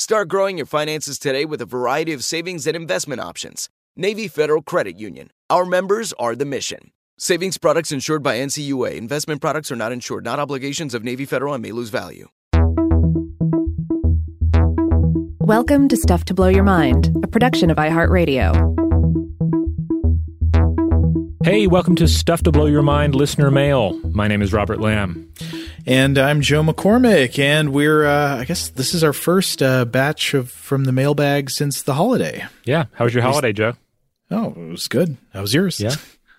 Start growing your finances today with a variety of savings and investment options. Navy Federal Credit Union. Our members are the mission. Savings products insured by NCUA. Investment products are not insured, not obligations of Navy Federal and may lose value. Welcome to Stuff to Blow Your Mind, a production of iHeartRadio. Hey, welcome to Stuff to Blow Your Mind listener mail. My name is Robert Lamb. And I'm Joe McCormick, and we're, uh, I guess this is our first uh, batch of from the mailbag since the holiday. Yeah. How was your holiday, Joe? Oh, it was good. How was yours? Yeah.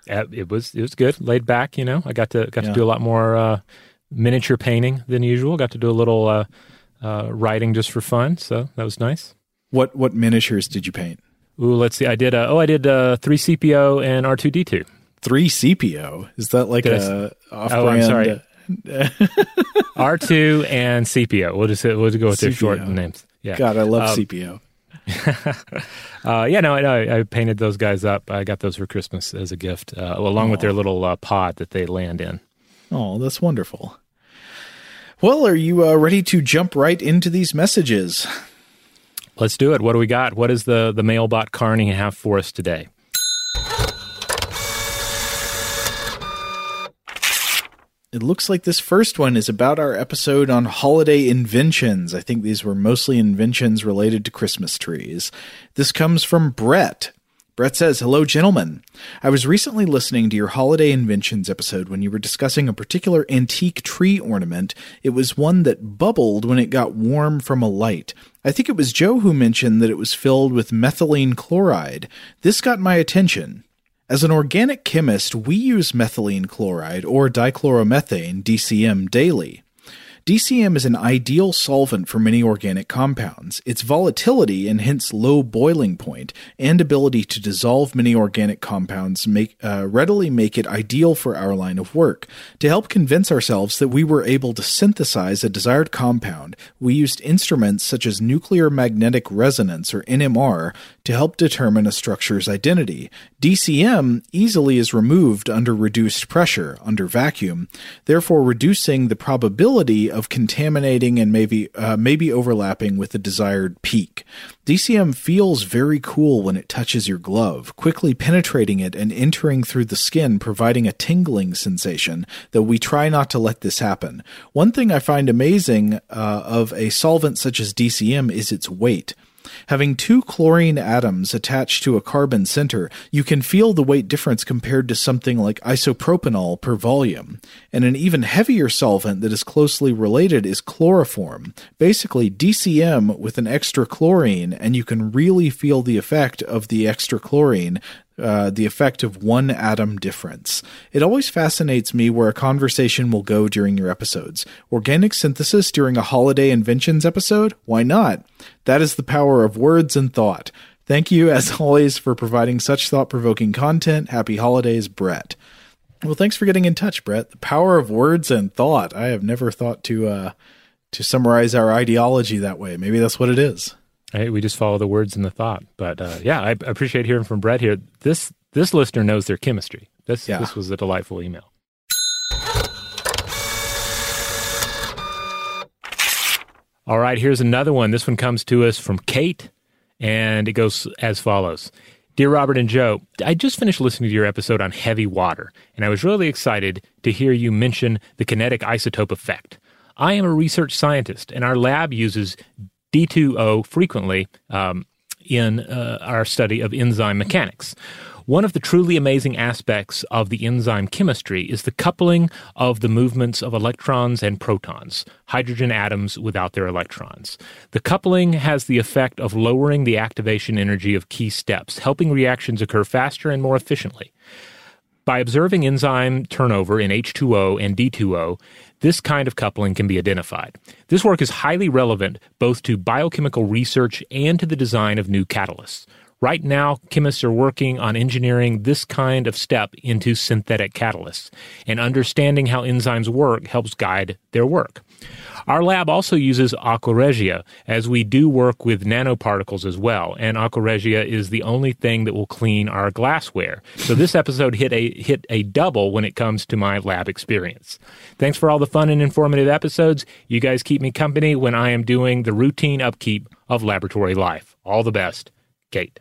it was it was good. Laid back, you know. I got to got yeah. to do a lot more uh, miniature painting than usual. Got to do a little uh, uh, writing just for fun, so that was nice. What what miniatures did you paint? Ooh, let's see. I did. Uh, oh, I did three CPO and R two D two. Three CPO is that like did a off brand? Oh, I'm sorry. R2 and CPO. We'll just we'll just go with their short names. Yeah. God, I love um, CPO. uh, yeah, no, I, I, painted those guys up. I got those for Christmas as a gift, uh, along with their little uh, pod that they land in. Oh, that's wonderful. Well, are you uh, ready to jump right into these messages? Let's do it. What do we got? What does the the mailbot Carney have for us today? It looks like this first one is about our episode on holiday inventions. I think these were mostly inventions related to Christmas trees. This comes from Brett. Brett says, Hello, gentlemen. I was recently listening to your holiday inventions episode when you were discussing a particular antique tree ornament. It was one that bubbled when it got warm from a light. I think it was Joe who mentioned that it was filled with methylene chloride. This got my attention. As an organic chemist, we use methylene chloride or dichloromethane, DCM, daily. DCM is an ideal solvent for many organic compounds. Its volatility and hence low boiling point and ability to dissolve many organic compounds make, uh, readily make it ideal for our line of work. To help convince ourselves that we were able to synthesize a desired compound, we used instruments such as nuclear magnetic resonance or NMR to help determine a structure's identity. DCM easily is removed under reduced pressure, under vacuum, therefore reducing the probability of contaminating and maybe uh, maybe overlapping with the desired peak. DCM feels very cool when it touches your glove, quickly penetrating it and entering through the skin, providing a tingling sensation, though we try not to let this happen. One thing I find amazing uh, of a solvent such as DCM is its weight. Having two chlorine atoms attached to a carbon center, you can feel the weight difference compared to something like isopropanol per volume. And an even heavier solvent that is closely related is chloroform. Basically, DCM with an extra chlorine, and you can really feel the effect of the extra chlorine uh, the effect of one atom difference. It always fascinates me where a conversation will go during your episodes. Organic synthesis during a holiday inventions episode? Why not? That is the power of words and thought. Thank you, as always, for providing such thought provoking content. Happy holidays, Brett. Well, thanks for getting in touch, Brett. The power of words and thought. I have never thought to uh, to summarize our ideology that way. Maybe that's what it is. Hey, we just follow the words and the thought. But uh, yeah, I appreciate hearing from Brett here. This this listener knows their chemistry. This yeah. this was a delightful email. All right, here's another one. This one comes to us from Kate, and it goes as follows. Dear Robert and Joe, I just finished listening to your episode on heavy water, and I was really excited to hear you mention the kinetic isotope effect. I am a research scientist, and our lab uses D2O frequently um, in uh, our study of enzyme mechanics. One of the truly amazing aspects of the enzyme chemistry is the coupling of the movements of electrons and protons, hydrogen atoms without their electrons. The coupling has the effect of lowering the activation energy of key steps, helping reactions occur faster and more efficiently. By observing enzyme turnover in H2O and D2O, this kind of coupling can be identified. This work is highly relevant both to biochemical research and to the design of new catalysts. Right now, chemists are working on engineering this kind of step into synthetic catalysts, and understanding how enzymes work helps guide their work. Our lab also uses aqua regia, as we do work with nanoparticles as well, and aqua regia is the only thing that will clean our glassware. So this episode hit a hit a double when it comes to my lab experience. Thanks for all the fun and informative episodes. You guys keep me company when I am doing the routine upkeep of laboratory life. All the best, Kate.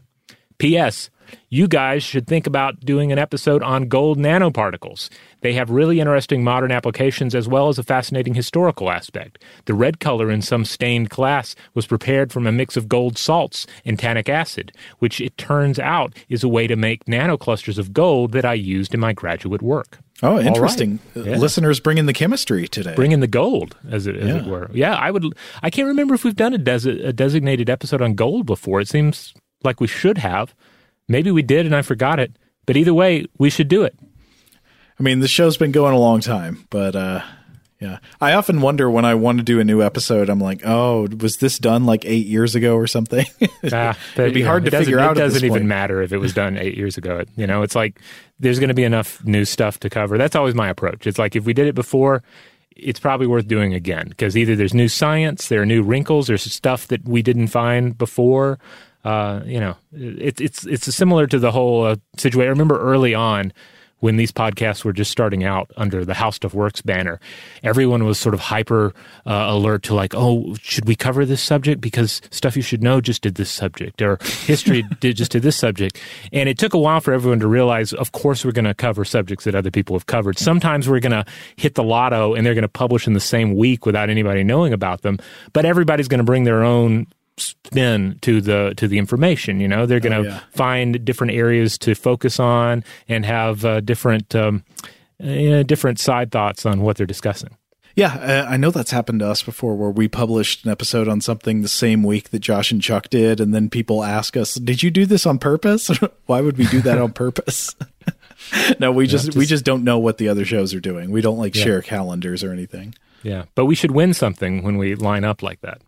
P.S. You guys should think about doing an episode on gold nanoparticles. They have really interesting modern applications as well as a fascinating historical aspect. The red color in some stained glass was prepared from a mix of gold salts and tannic acid, which it turns out is a way to make nanoclusters of gold that I used in my graduate work. Oh, interesting. Right. Yeah. Listeners bringing the chemistry today. Bring in the gold, as it, as yeah. it were. Yeah, I would. I can't remember if we've done a, des- a designated episode on gold before. It seems like we should have. Maybe we did and I forgot it. But either way, we should do it. I mean, the show's been going a long time, but uh, yeah. I often wonder when I want to do a new episode, I'm like, oh, was this done like eight years ago or something? ah, It'd be hard know, to figure out. It doesn't even matter if it was done eight years ago. You know, it's like there's going to be enough new stuff to cover. That's always my approach. It's like if we did it before, it's probably worth doing again because either there's new science, there are new wrinkles, there's stuff that we didn't find before, uh, you know, it's it's it's similar to the whole uh, situation. I remember early on when these podcasts were just starting out under the How Stuff Works banner, everyone was sort of hyper uh, alert to like, oh, should we cover this subject because stuff you should know just did this subject or history did just did this subject, and it took a while for everyone to realize, of course, we're going to cover subjects that other people have covered. Sometimes we're going to hit the lotto and they're going to publish in the same week without anybody knowing about them, but everybody's going to bring their own spin to the to the information. You know, they're going to oh, yeah. find different areas to focus on and have uh, different um, uh, different side thoughts on what they're discussing. Yeah, uh, I know that's happened to us before, where we published an episode on something the same week that Josh and Chuck did, and then people ask us, "Did you do this on purpose? Why would we do that on purpose?" no, we just, just, we just don't know what the other shows are doing. We don't like yeah. share calendars or anything. Yeah, but we should win something when we line up like that.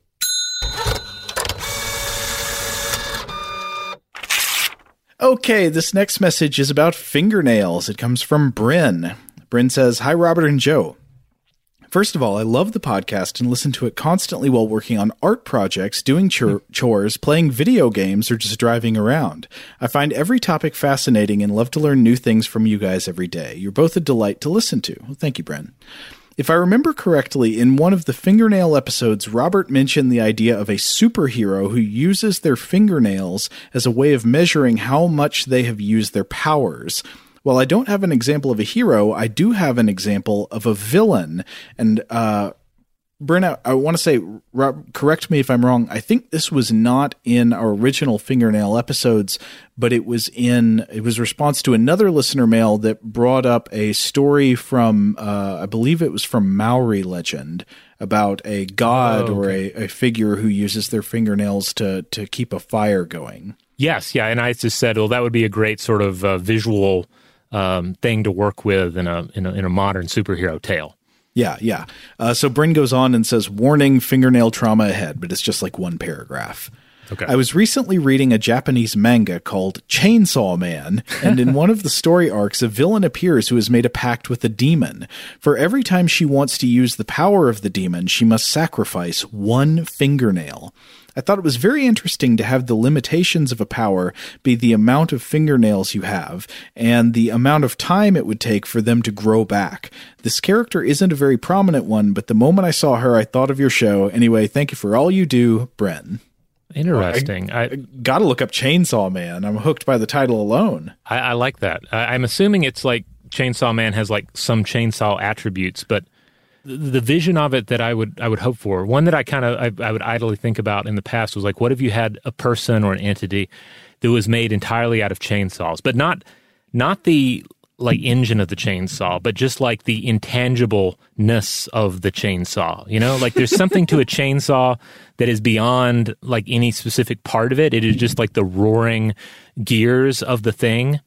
Okay, this next message is about fingernails. It comes from Bryn. Bryn says, Hi, Robert and Joe. First of all, I love the podcast and listen to it constantly while working on art projects, doing chor- hmm. chores, playing video games, or just driving around. I find every topic fascinating and love to learn new things from you guys every day. You're both a delight to listen to. Well, thank you, Bryn. If I remember correctly, in one of the fingernail episodes, Robert mentioned the idea of a superhero who uses their fingernails as a way of measuring how much they have used their powers. While I don't have an example of a hero, I do have an example of a villain. And uh, Brent, I, want to say, Rob, correct me if I'm wrong. I think this was not in our original fingernail episodes, but it was in it was response to another listener mail that brought up a story from uh, I believe it was from Maori legend about a god Oh, or a, a figure who uses their fingernails to to keep a fire going. Yes, yeah, and I just said, well, that would be a great sort of uh, visual um, thing to work with in a, in a in a modern superhero tale. Yeah, yeah. Uh, so Bryn goes on and says, "Warning: fingernail trauma ahead," but it's just like one paragraph. Okay. I was recently reading a Japanese manga called Chainsaw Man, and in one of the story arcs, a villain appears who has made a pact with a demon. For every time she wants to use the power of the demon, she must sacrifice one fingernail. I thought it was very interesting to have the limitations of a power be the amount of fingernails you have and the amount of time it would take for them to grow back. This character isn't a very prominent one, but the moment I saw her, I thought of your show. Anyway, thank you for all you do, Bryn. Interesting. I, Gotta look up Chainsaw Man. I'm hooked by the title alone. I, I like that. I, I'm assuming it's like Chainsaw Man has like some chainsaw attributes, but the, the vision of it that I would I would hope for, one that I kind of I, I would idly think about in the past was like, what if you had a person or an entity that was made entirely out of chainsaws, but not not the like engine of the chainsaw, but just like the intangibleness of the chainsaw. You know, like there's something to a chainsaw that is beyond like any specific part of it. It is just like the roaring gears of the thing.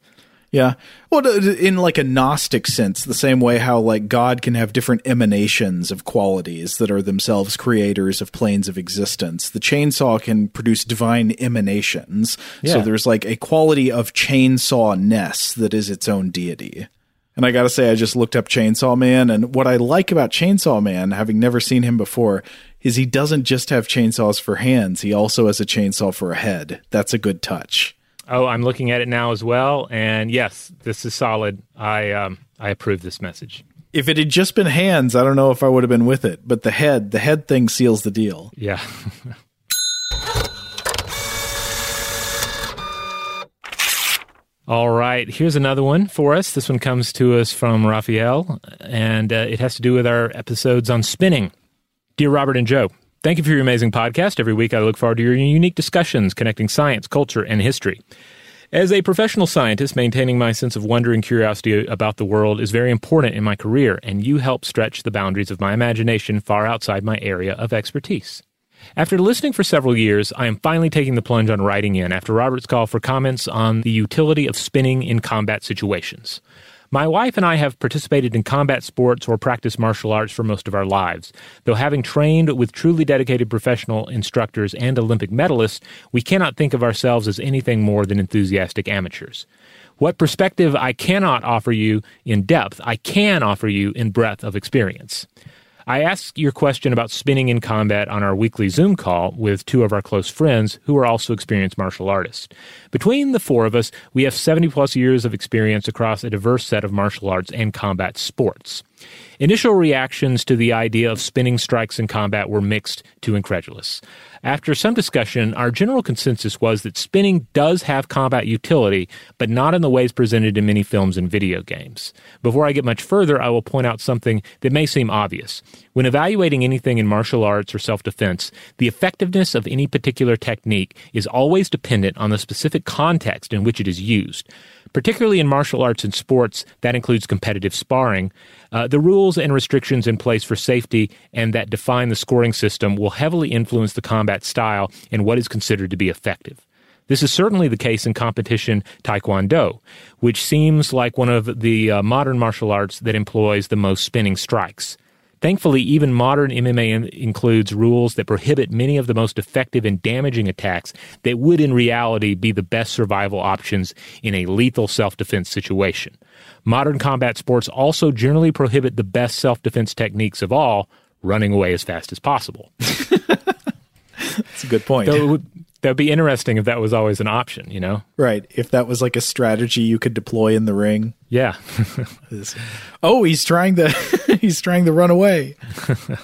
Yeah. Well, in like a Gnostic sense, the same way how like God can have different emanations of qualities that are themselves creators of planes of existence. The chainsaw can produce divine emanations. So there's like a quality of chainsaw ness that is its own deity. And I gotta say, I just looked up Chainsaw Man, and what I like about Chainsaw Man, having never seen him before, is he doesn't just have chainsaws for hands, he also has a chainsaw for a head. That's a good touch. Oh, I'm looking at it now as well, and yes, this is solid. I um, I approve this message. If it had just been hands, I don't know if I would have been with it. But the head, the head thing seals the deal. Yeah. All right, here's another one for us. This one comes to us from Raphael, and uh, it has to do with our episodes on spinning. Dear Robert and Joe, thank you for your amazing podcast. Every week I look forward to your unique discussions connecting science, culture, and history. As a professional scientist, maintaining my sense of wonder and curiosity about the world is very important in my career, and you help stretch the boundaries of my imagination far outside my area of expertise. After listening for several years, I am finally taking the plunge on writing in after Robert's call for comments on the utility of spinning in combat situations. My wife and I have participated in combat sports or practiced martial arts for most of our lives. Though having trained with truly dedicated professional instructors and Olympic medalists, we cannot think of ourselves as anything more than enthusiastic amateurs. What perspective I cannot offer you in depth, I can offer you in breadth of experience. I asked your question about spinning in combat on our weekly Zoom call with two of our close friends who are also experienced martial artists. Between the four of us, we have 70 plus years of experience across a diverse set of martial arts and combat sports. Initial reactions to the idea of spinning strikes in combat were mixed to incredulous. After some discussion, our general consensus was that spinning does have combat utility, but not in the ways presented in many films and video games. Before I get much further, I will point out something that may seem obvious. When evaluating anything in martial arts or self defense, the effectiveness of any particular technique is always dependent on the specific context in which it is used. Particularly in martial arts and sports, that includes competitive sparring. Uh, the rules and restrictions in place for safety and that define the scoring system will heavily influence the combat style and what is considered to be effective. This is certainly the case in competition Taekwondo, which seems like one of the uh, modern martial arts that employs the most spinning strikes. Thankfully, even modern MMA in- includes rules that prohibit many of the most effective and damaging attacks that would in reality be the best survival options in a lethal self defense situation. Modern combat sports also generally prohibit the best self defense techniques of all running away as fast as possible. That's a good point. Would, that would be interesting if that was always an option, you know? right. If that was like a strategy you could deploy in the ring. Yeah. Oh, he's trying to he's trying to run away. I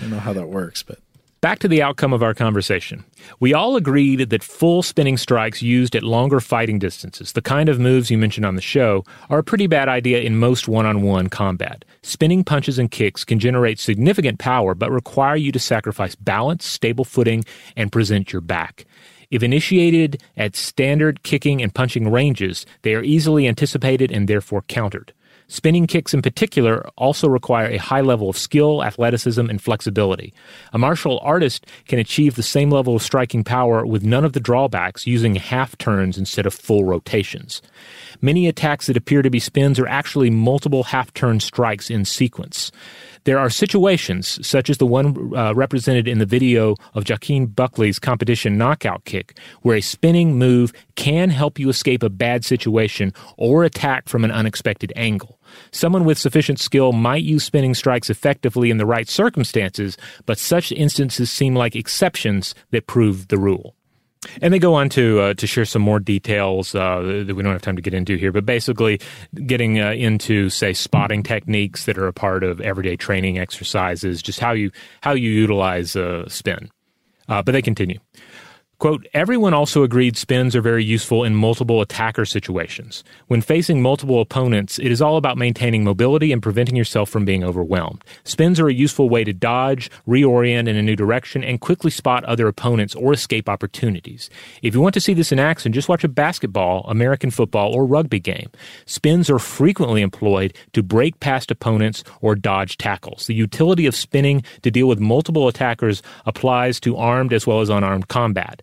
don't know how that works, but Back to the outcome of our conversation. We all agreed that full spinning strikes used at longer fighting distances, the kind of moves you mentioned on the show, are a pretty bad idea in most one on one combat. Spinning punches and kicks can generate significant power, but require you to sacrifice balance, stable footing, and present your back. If initiated at standard kicking and punching ranges, they are easily anticipated and therefore countered. Spinning kicks in particular also require a high level of skill, athleticism, and flexibility. A martial artist can achieve the same level of striking power with none of the drawbacks using half turns instead of full rotations. Many attacks that appear to be spins are actually multiple half turn strikes in sequence. There are situations, such as the one uh, represented in the video of Joaquin Buckley's competition knockout kick, where a spinning move can help you escape a bad situation or attack from an unexpected angle. Someone with sufficient skill might use spinning strikes effectively in the right circumstances, but such instances seem like exceptions that prove the rule. And they go on to uh, to share some more details uh, that we don't have time to get into here, but basically getting uh, into say spotting techniques that are a part of everyday training exercises, just how you how you utilize uh, spin. Uh, but they continue. Quote, everyone also agreed spins are very useful in multiple attacker situations. When facing multiple opponents, it is all about maintaining mobility and preventing yourself from being overwhelmed. Spins are a useful way to dodge, reorient in a new direction, and quickly spot other opponents or escape opportunities. If you want to see this in action, just watch a basketball, American football, or rugby game. Spins are frequently employed to break past opponents or dodge tackles. The utility of spinning to deal with multiple attackers applies to armed as well as unarmed combat.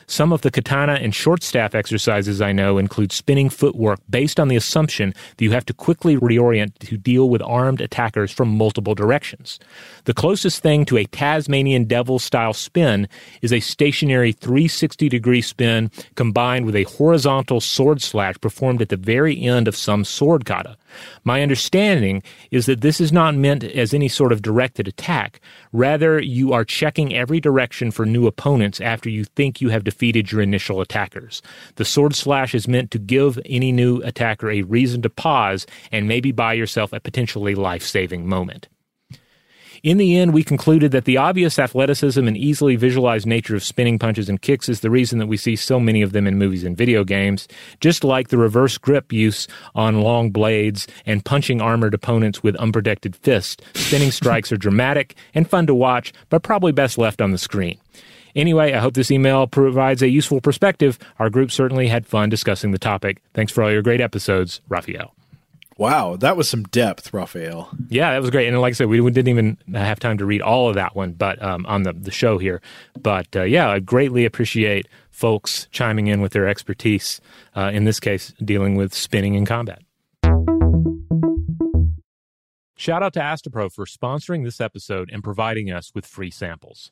Some of the katana and short staff exercises I know include spinning footwork based on the assumption that you have to quickly reorient to deal with armed attackers from multiple directions. The closest thing to a Tasmanian devil style spin is a stationary 360 degree spin combined with a horizontal sword slash performed at the very end of some sword kata. My understanding is that this is not meant as any sort of directed attack. Rather, you are checking every direction for new opponents after you think you have defeated your initial attackers. The sword slash is meant to give any new attacker a reason to pause and maybe buy yourself a potentially life saving moment. In the end, we concluded that the obvious athleticism and easily visualized nature of spinning punches and kicks is the reason that we see so many of them in movies and video games, just like the reverse grip use on long blades and punching armored opponents with unprotected fists. Spinning strikes are dramatic and fun to watch, but probably best left on the screen. Anyway, I hope this email provides a useful perspective. Our group certainly had fun discussing the topic. Thanks for all your great episodes, Raphael. Wow, that was some depth, Raphael. Yeah, that was great. And like I said, we didn't even have time to read all of that one, but um, on the, the show here. But uh, yeah, I greatly appreciate folks chiming in with their expertise. Uh, in this case, dealing with spinning in combat. Shout out to Astepro for sponsoring this episode and providing us with free samples.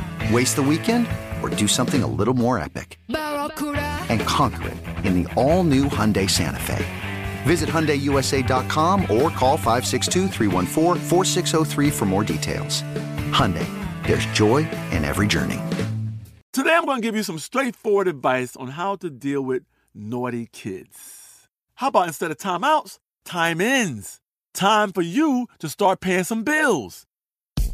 Waste the weekend or do something a little more epic? And conquer it in the all new Hyundai Santa Fe. Visit HyundaiUSA.com or call 562 for more details. Hyundai, there's joy in every journey. Today I'm going to give you some straightforward advice on how to deal with naughty kids. How about instead of timeouts, time ins? Time for you to start paying some bills.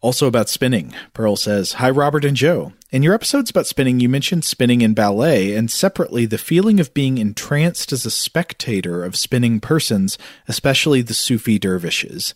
also about spinning. Pearl says, Hi, Robert and Joe. In your episodes about spinning, you mentioned spinning in ballet, and separately, the feeling of being entranced as a spectator of spinning persons, especially the Sufi dervishes.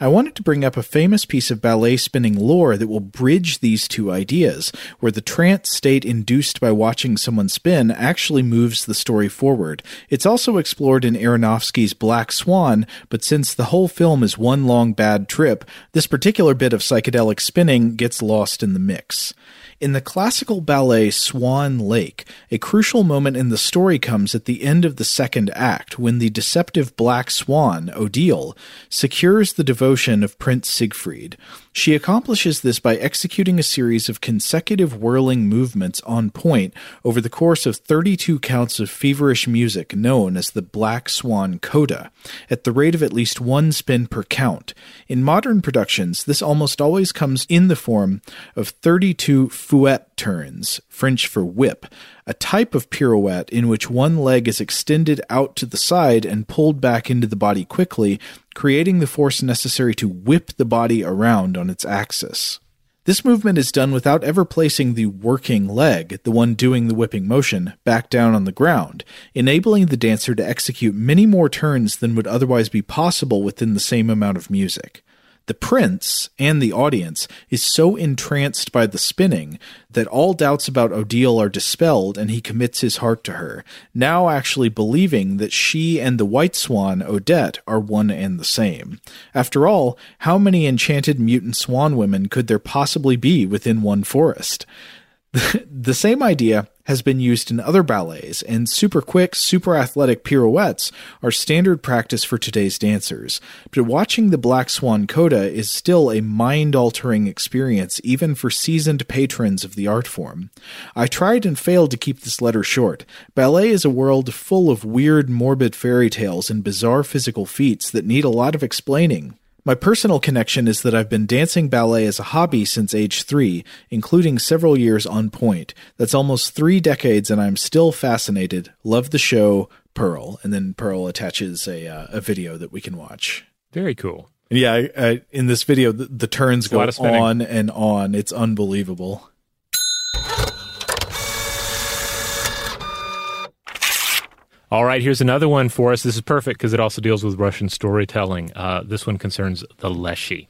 I wanted to bring up a famous piece of ballet spinning lore that will bridge these two ideas, where the trance state induced by watching someone spin actually moves the story forward. It's also explored in Aronofsky's Black Swan, but since the whole film is one long bad trip, this particular bit of psychedelic spinning gets lost in the mix. In the classical ballet Swan Lake, a crucial moment in the story comes at the end of the second act when the deceptive black swan, Odile, secures the devotion of Prince Siegfried. She accomplishes this by executing a series of consecutive whirling movements on point over the course of 32 counts of feverish music known as the Black Swan Coda, at the rate of at least one spin per count. In modern productions, this almost always comes in the form of 32 fouette turns, French for whip, a type of pirouette in which one leg is extended out to the side and pulled back into the body quickly, creating the force necessary to whip the body around on its axis. This movement is done without ever placing the working leg, the one doing the whipping motion, back down on the ground, enabling the dancer to execute many more turns than would otherwise be possible within the same amount of music. The prince and the audience is so entranced by the spinning that all doubts about Odile are dispelled and he commits his heart to her, now actually believing that she and the white swan, Odette, are one and the same. After all, how many enchanted mutant swan women could there possibly be within one forest? the same idea has been used in other ballets, and super quick, super athletic pirouettes are standard practice for today's dancers. But watching the Black Swan Coda is still a mind altering experience, even for seasoned patrons of the art form. I tried and failed to keep this letter short. Ballet is a world full of weird, morbid fairy tales and bizarre physical feats that need a lot of explaining. My personal connection is that I've been dancing ballet as a hobby since age three, including several years on point. That's almost three decades, and I'm still fascinated. Love the show, Pearl. And then Pearl attaches a, uh, a video that we can watch. Very cool. And yeah, I, I, in this video, the, the turns go on and on. It's unbelievable. All right, here's another one for us. This is perfect because it also deals with Russian storytelling. Uh, this one concerns the Leshy.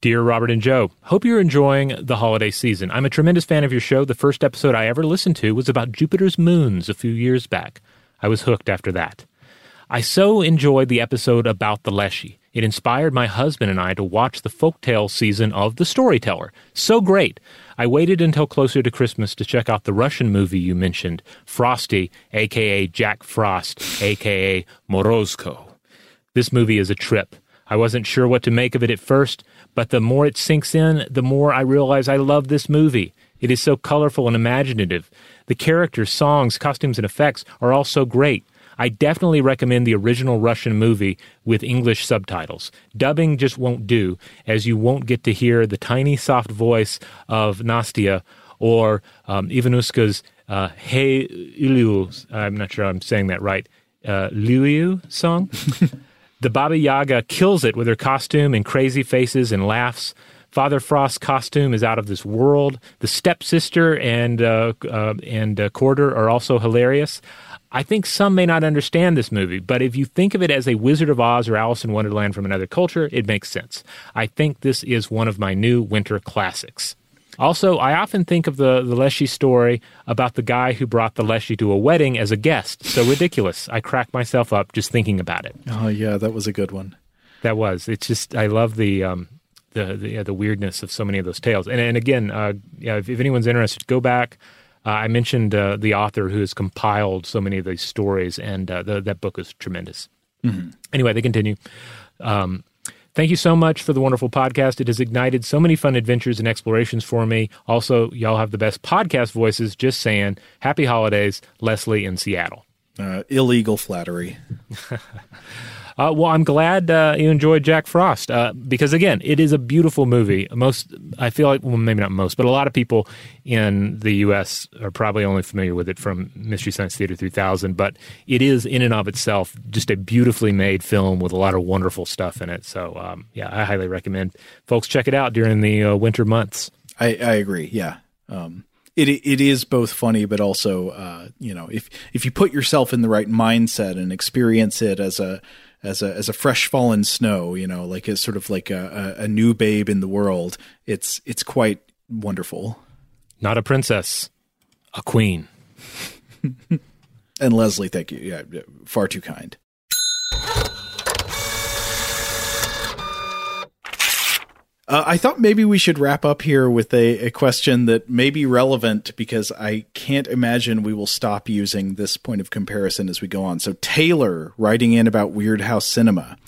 Dear Robert and Joe, hope you're enjoying the holiday season. I'm a tremendous fan of your show. The first episode I ever listened to was about Jupiter's moons a few years back. I was hooked after that. I so enjoyed the episode about the Leshy. It inspired my husband and I to watch the folktale season of The Storyteller. So great. I waited until closer to Christmas to check out the Russian movie you mentioned, Frosty, aka Jack Frost, aka Morozko. This movie is a trip. I wasn't sure what to make of it at first, but the more it sinks in, the more I realize I love this movie. It is so colorful and imaginative. The characters, songs, costumes, and effects are all so great. I definitely recommend the original Russian movie with English subtitles. Dubbing just won't do, as you won't get to hear the tiny, soft voice of Nastia or um, Ivanuska's uh, Hey Iliu, I'm not sure I'm saying that right, uh, Liu song. The Baba Yaga kills it with her costume and crazy faces and laughs. Father Frost's costume is out of this world. The stepsister and uh, uh, and uh, Quarter are also hilarious. I think some may not understand this movie, but if you think of it as a Wizard of Oz or Alice in Wonderland from another culture, it makes sense. I think this is one of my new winter classics. Also, I often think of the, the Leshy story about the guy who brought the Leshy to a wedding as a guest. So ridiculous. I crack myself up just thinking about it. Oh, yeah, that was a good one. That was. It's just, I love the. Um, the the, yeah, the weirdness of so many of those tales, and and again, uh, yeah, if, if anyone's interested, go back. Uh, I mentioned uh, the author who has compiled so many of these stories, and uh, the, that book is tremendous. Mm-hmm. Anyway, they continue. Um, Thank you so much for the wonderful podcast. It has ignited so many fun adventures and explorations for me. Also, y'all have the best podcast voices. Just saying. Happy holidays, Leslie in Seattle. Uh, illegal flattery. Uh, well, I'm glad uh, you enjoyed Jack Frost uh, because again, it is a beautiful movie. Most, I feel like, well, maybe not most, but a lot of people in the U.S. are probably only familiar with it from Mystery Science Theater 3000. But it is, in and of itself, just a beautifully made film with a lot of wonderful stuff in it. So, um, yeah, I highly recommend folks check it out during the uh, winter months. I, I agree. Yeah. Um, it it is both funny, but also, uh, you know, if if you put yourself in the right mindset and experience it as a as a as a fresh fallen snow, you know, like as sort of like a, a, a new babe in the world. It's it's quite wonderful. Not a princess, a queen. and Leslie, thank you. Yeah, far too kind. Uh, I thought maybe we should wrap up here with a, a, question that may be relevant because I can't imagine we will stop using this point of comparison as we go on. So, Taylor writing in about Weirdhouse Cinema.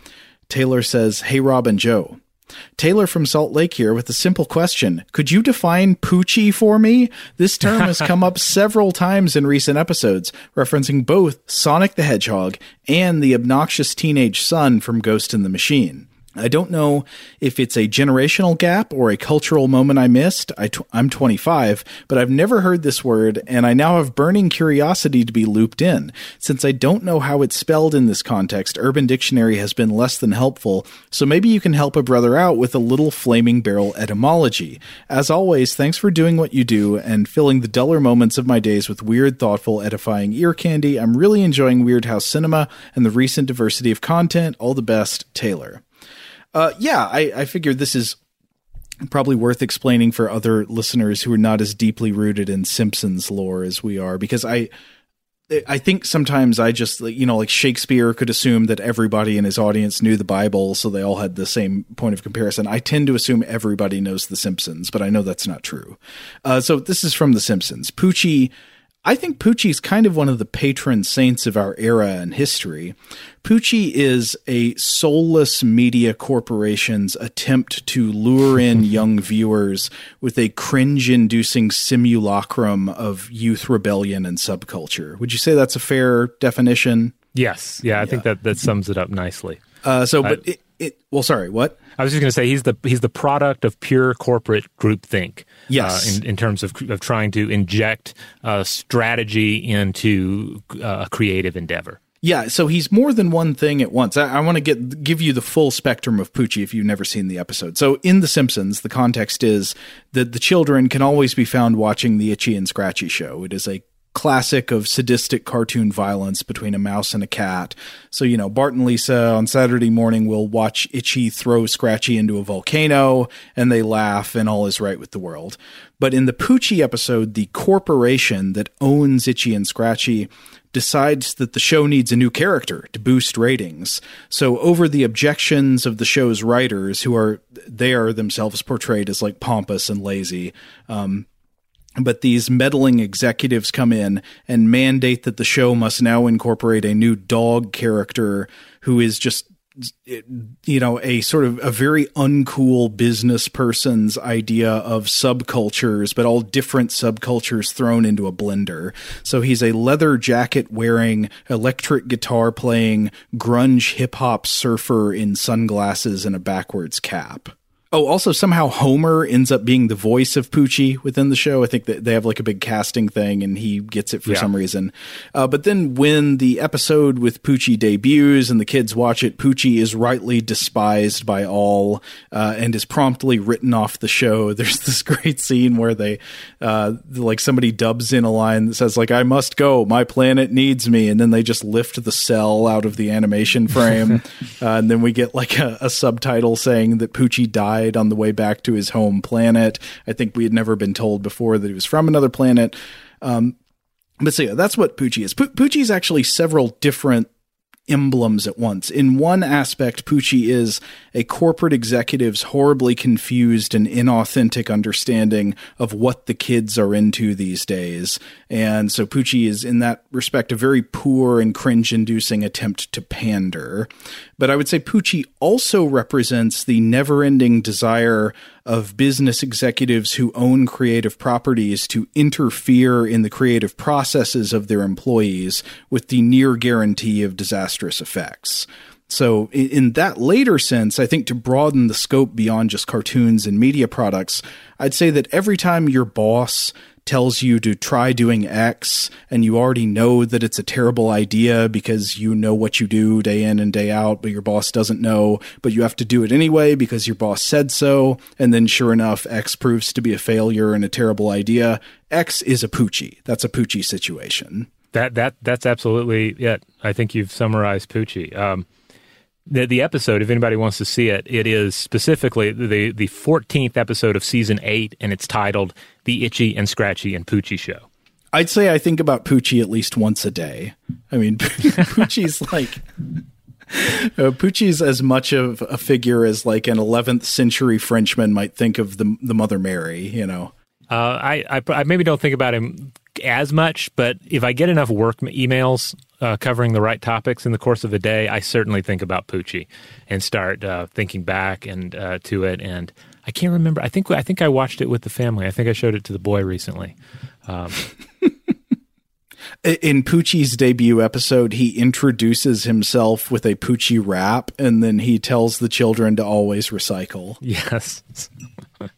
Taylor says, Hey, Rob and Joe. Taylor from Salt Lake here with a simple question. Could you define Poochie for me? This term has come up several times in recent episodes, referencing both Sonic the Hedgehog and the obnoxious teenage son from Ghost in the Machine. I don't know if it's a generational gap or a cultural moment I missed. I'm 25, but I've never heard this word, and I now have burning curiosity to be looped in. Since I don't know how it's spelled in this context, Urban Dictionary has been less than helpful, so maybe you can help a brother out with a little flaming barrel etymology. As always, thanks for doing what you do and filling the duller moments of my days with weird, thoughtful, edifying ear candy. I'm really enjoying Weirdhouse Cinema and the recent diversity of content. All the best, Taylor. Uh, yeah, I, I figured this is probably worth explaining for other listeners who are not as deeply rooted in Simpsons lore as we are, because I. I think sometimes I just, you know, like Shakespeare could assume that everybody in his audience knew the Bible, so they all had the same point of comparison. I tend to assume everybody knows The Simpsons, but I know that's not true. Uh, so this is from The Simpsons. Poochie I think Poochie is kind of one of the patron saints of our era and history. Poochie is a soulless media corporation's attempt to lure in young viewers with a cringe inducing simulacrum of youth rebellion and subculture. Would you say that's a fair definition? Yes. Yeah, I yeah. think that, that sums it up nicely. Uh, so, but it, it, well, sorry, what? I was just going to say he's the he's the product of pure corporate groupthink. Yes, uh, in, in terms of of trying to inject uh, strategy into uh, a creative endeavor. Yeah, so he's more than one thing at once. I, I want to get give you the full spectrum of Poochie if you've never seen the episode. So in The Simpsons, the context is that the children can always be found watching the Itchy and Scratchy show. It is a classic of sadistic cartoon violence between a mouse and a cat. So, you know, Bart and Lisa on Saturday morning will watch Itchy throw Scratchy into a volcano and they laugh and all is right with the world. But in the Poochie episode, the corporation that owns Itchy and Scratchy decides that the show needs a new character to boost ratings. So over the objections of the show's writers, who are they are themselves portrayed as like pompous and lazy, um, but these meddling executives come in and mandate that the show must now incorporate a new dog character who is just you know a sort of a very uncool business person's idea of subcultures but all different subcultures thrown into a blender. So he's a leather jacket wearing electric guitar playing grunge hip hop surfer in sunglasses and a backwards cap Oh, also somehow Homer ends up being the voice of Poochie within the show. I think that they have like a big casting thing, and he gets it for yeah. some reason. Uh, but then when the episode with Poochie debuts and the kids watch it, Poochie is rightly despised by all uh, and is promptly written off the show. There's this great scene where they, uh, like, somebody dubs in a line that says like, "I must go, my planet needs me," and then they just lift the cel out of the animation frame, uh, and then we get like a, a subtitle saying that Poochie died died on the way back to his home planet. I think we had never been told before that he was from another planet. Um, but so yeah, that's what Poochie is. Poochie is actually several different emblems at once. In one aspect, Poochie is a corporate executive's horribly confused and inauthentic understanding of what the kids are into these days. And so Poochie is, in that respect, a very poor and cringe inducing attempt to pander. But I would say Poochie also represents the never ending desire of business executives who own creative properties to interfere in the creative processes of their employees with the near guarantee of disastrous effects. So, in, that later sense, I think to broaden the scope beyond just cartoons and media products, I'd say that every time your boss tells you to try doing X and you already know that it's a terrible idea because you know what you do day in and day out, but your boss doesn't know, but you have to do it anyway because your boss said so. And then sure enough, X proves to be a failure and a terrible idea. X is a Poochie. That's a Poochie situation. That that that's absolutely it. I think you've summarized Poochie. Um, the, the episode, if anybody wants to see it, it is specifically the the 14th episode of season eight, and it's titled "The Itchy and Scratchy and Poochie Show." I'd say I think about Poochie at least once a day. I mean, Poochie's like uh, Poochie's as much of a figure as like an 11th century Frenchman might think of the the Mother Mary. You know, uh, I, I, I maybe don't think about him as much, but if I get enough work emails uh, covering the right topics in the course of a day, I certainly think about Poochie and start uh, thinking back and uh, to it. And I can't remember. I think I think I watched it with the family. I think I showed it to the boy recently. Um, in Poochie's debut episode, he introduces himself with a Poochie rap, and then he tells the children to always recycle. Yes.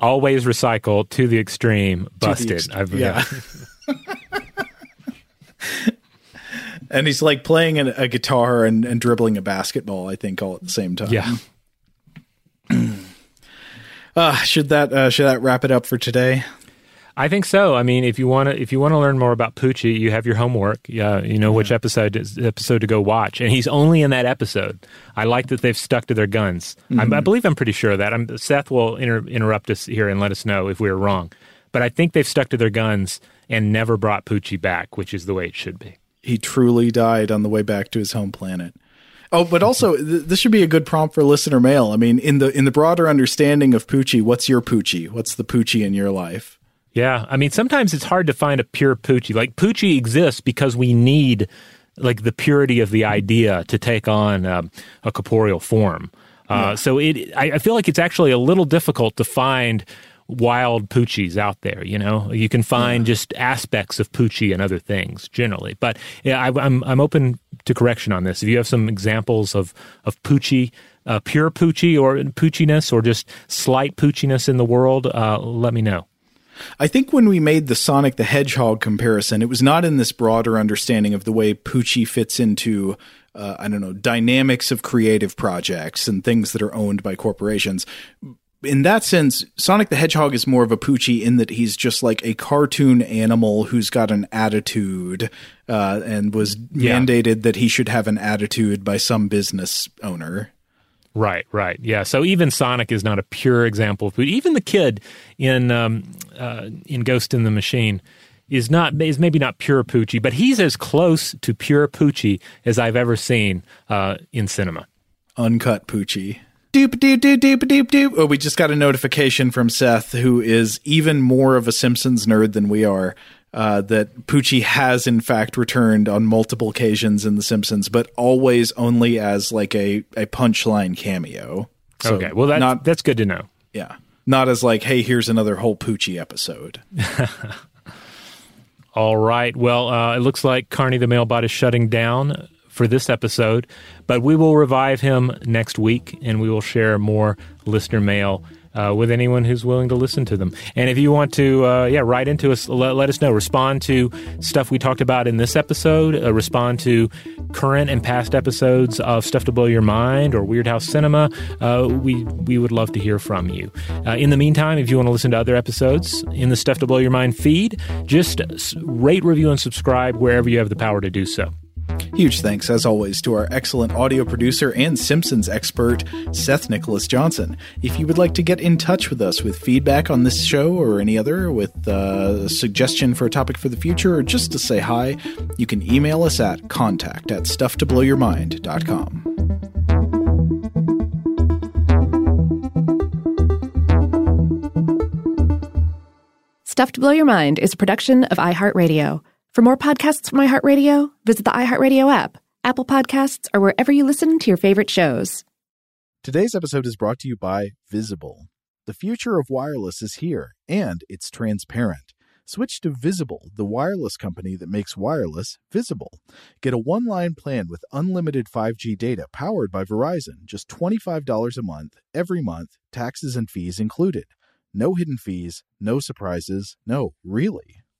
always recycle to the extreme. Busted. The ex- yeah. and he's like playing a, a guitar and, and, dribbling a basketball. I think all at the same time. Yeah. uh, should that uh, should that wrap it up for today? I think so. I mean, if you want to, if you want to learn more about Poochie, you have your homework. Yeah, you know yeah. which episode episode to go watch, and he's only in that episode. I like that they've stuck to their guns. Mm-hmm. I believe I'm pretty sure of that. I'm, Seth will inter, interrupt us here and let us know if we're wrong, but I think they've stuck to their guns and never brought Poochie back, which is the way it should be. He truly died on the way back to his home planet. Oh, but also th- this should be a good prompt for listener mail. I mean, in the in the broader understanding of Poochie, what's your Poochie? What's the Poochie in your life? Yeah, I mean, sometimes it's hard to find a pure Poochie. Like Poochie exists because we need like the purity of the idea to take on um, a corporeal form. Uh, yeah. So it, I, I feel like it's actually a little difficult to find wild poochies out there. You know, you can find just aspects of poochie and other things generally. But yeah, I, am I'm, I'm open to correction on this. If you have some examples of of poochie, uh, pure poochie or poochiness, or just slight poochiness in the world, uh, let me know. I think when we made the Sonic the Hedgehog comparison, it was not in this broader understanding of the way Poochie fits into uh, I don't know, dynamics of creative projects and things that are owned by corporations in that sense, Sonic the Hedgehog is more of a Poochie in that he's just like a cartoon animal who's got an attitude uh, and was Yeah. mandated that he should have an attitude by some business owner. Right, right. Yeah. So even Sonic is not a pure example of Poochie. Even the kid in um, uh, in Ghost in the Machine is not is maybe not pure Poochie, but he's as close to pure Poochie as I've ever seen uh, in cinema. Uncut Poochie. Doop doop doop doop doop doop. Oh, we just got a notification from Seth, who is even more of a Simpsons nerd than we are. Uh, that Poochie has in fact returned on multiple occasions in The Simpsons, but always only as like a, a punchline cameo. So okay. Well, that's not that's good to know. yeah, not as like, hey, here's another whole Poochie episode. All right. Well, uh, it looks like Carney the Mailbot is shutting down for this episode, but we will revive him next week and we will share more listener mail. Uh, with anyone who's willing to listen to them, and if you want to, uh, yeah, write into us. Let, let us know. Respond to stuff we talked about in this episode. Uh, respond to current and past episodes of Stuff to Blow Your Mind or Weirdhouse Cinema. Uh, we we would love to hear from you. Uh, in the meantime, if you want to listen to other episodes in the Stuff to Blow Your Mind feed, just rate, review, and subscribe wherever you have the power to do so. Huge thanks, as always, to our excellent audio producer and Simpsons expert, Seth Nicholas Johnson. If you would like to get in touch with us with feedback on this show or any other, with uh, a suggestion for a topic for the future, or just to say hi, you can email us at contact at stufftoblowyourmind.com. Stuff to Blow Your Mind is a production of iHeartRadio. For more podcasts from iHeartRadio, visit the iHeartRadio app, Apple Podcasts, or wherever you listen to your favorite shows. Today's episode is brought to you by Visible. The future of wireless is here, and it's transparent. Switch to Visible, the wireless company that makes wireless visible. Get a one line plan with unlimited 5G data powered by Verizon, just $25 a month, every month, taxes and fees included. No hidden fees, no surprises, no, really.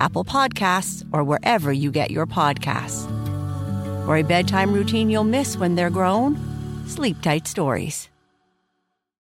Apple Podcasts, or wherever you get your podcasts. For a bedtime routine you'll miss when they're grown, Sleep Tight Stories.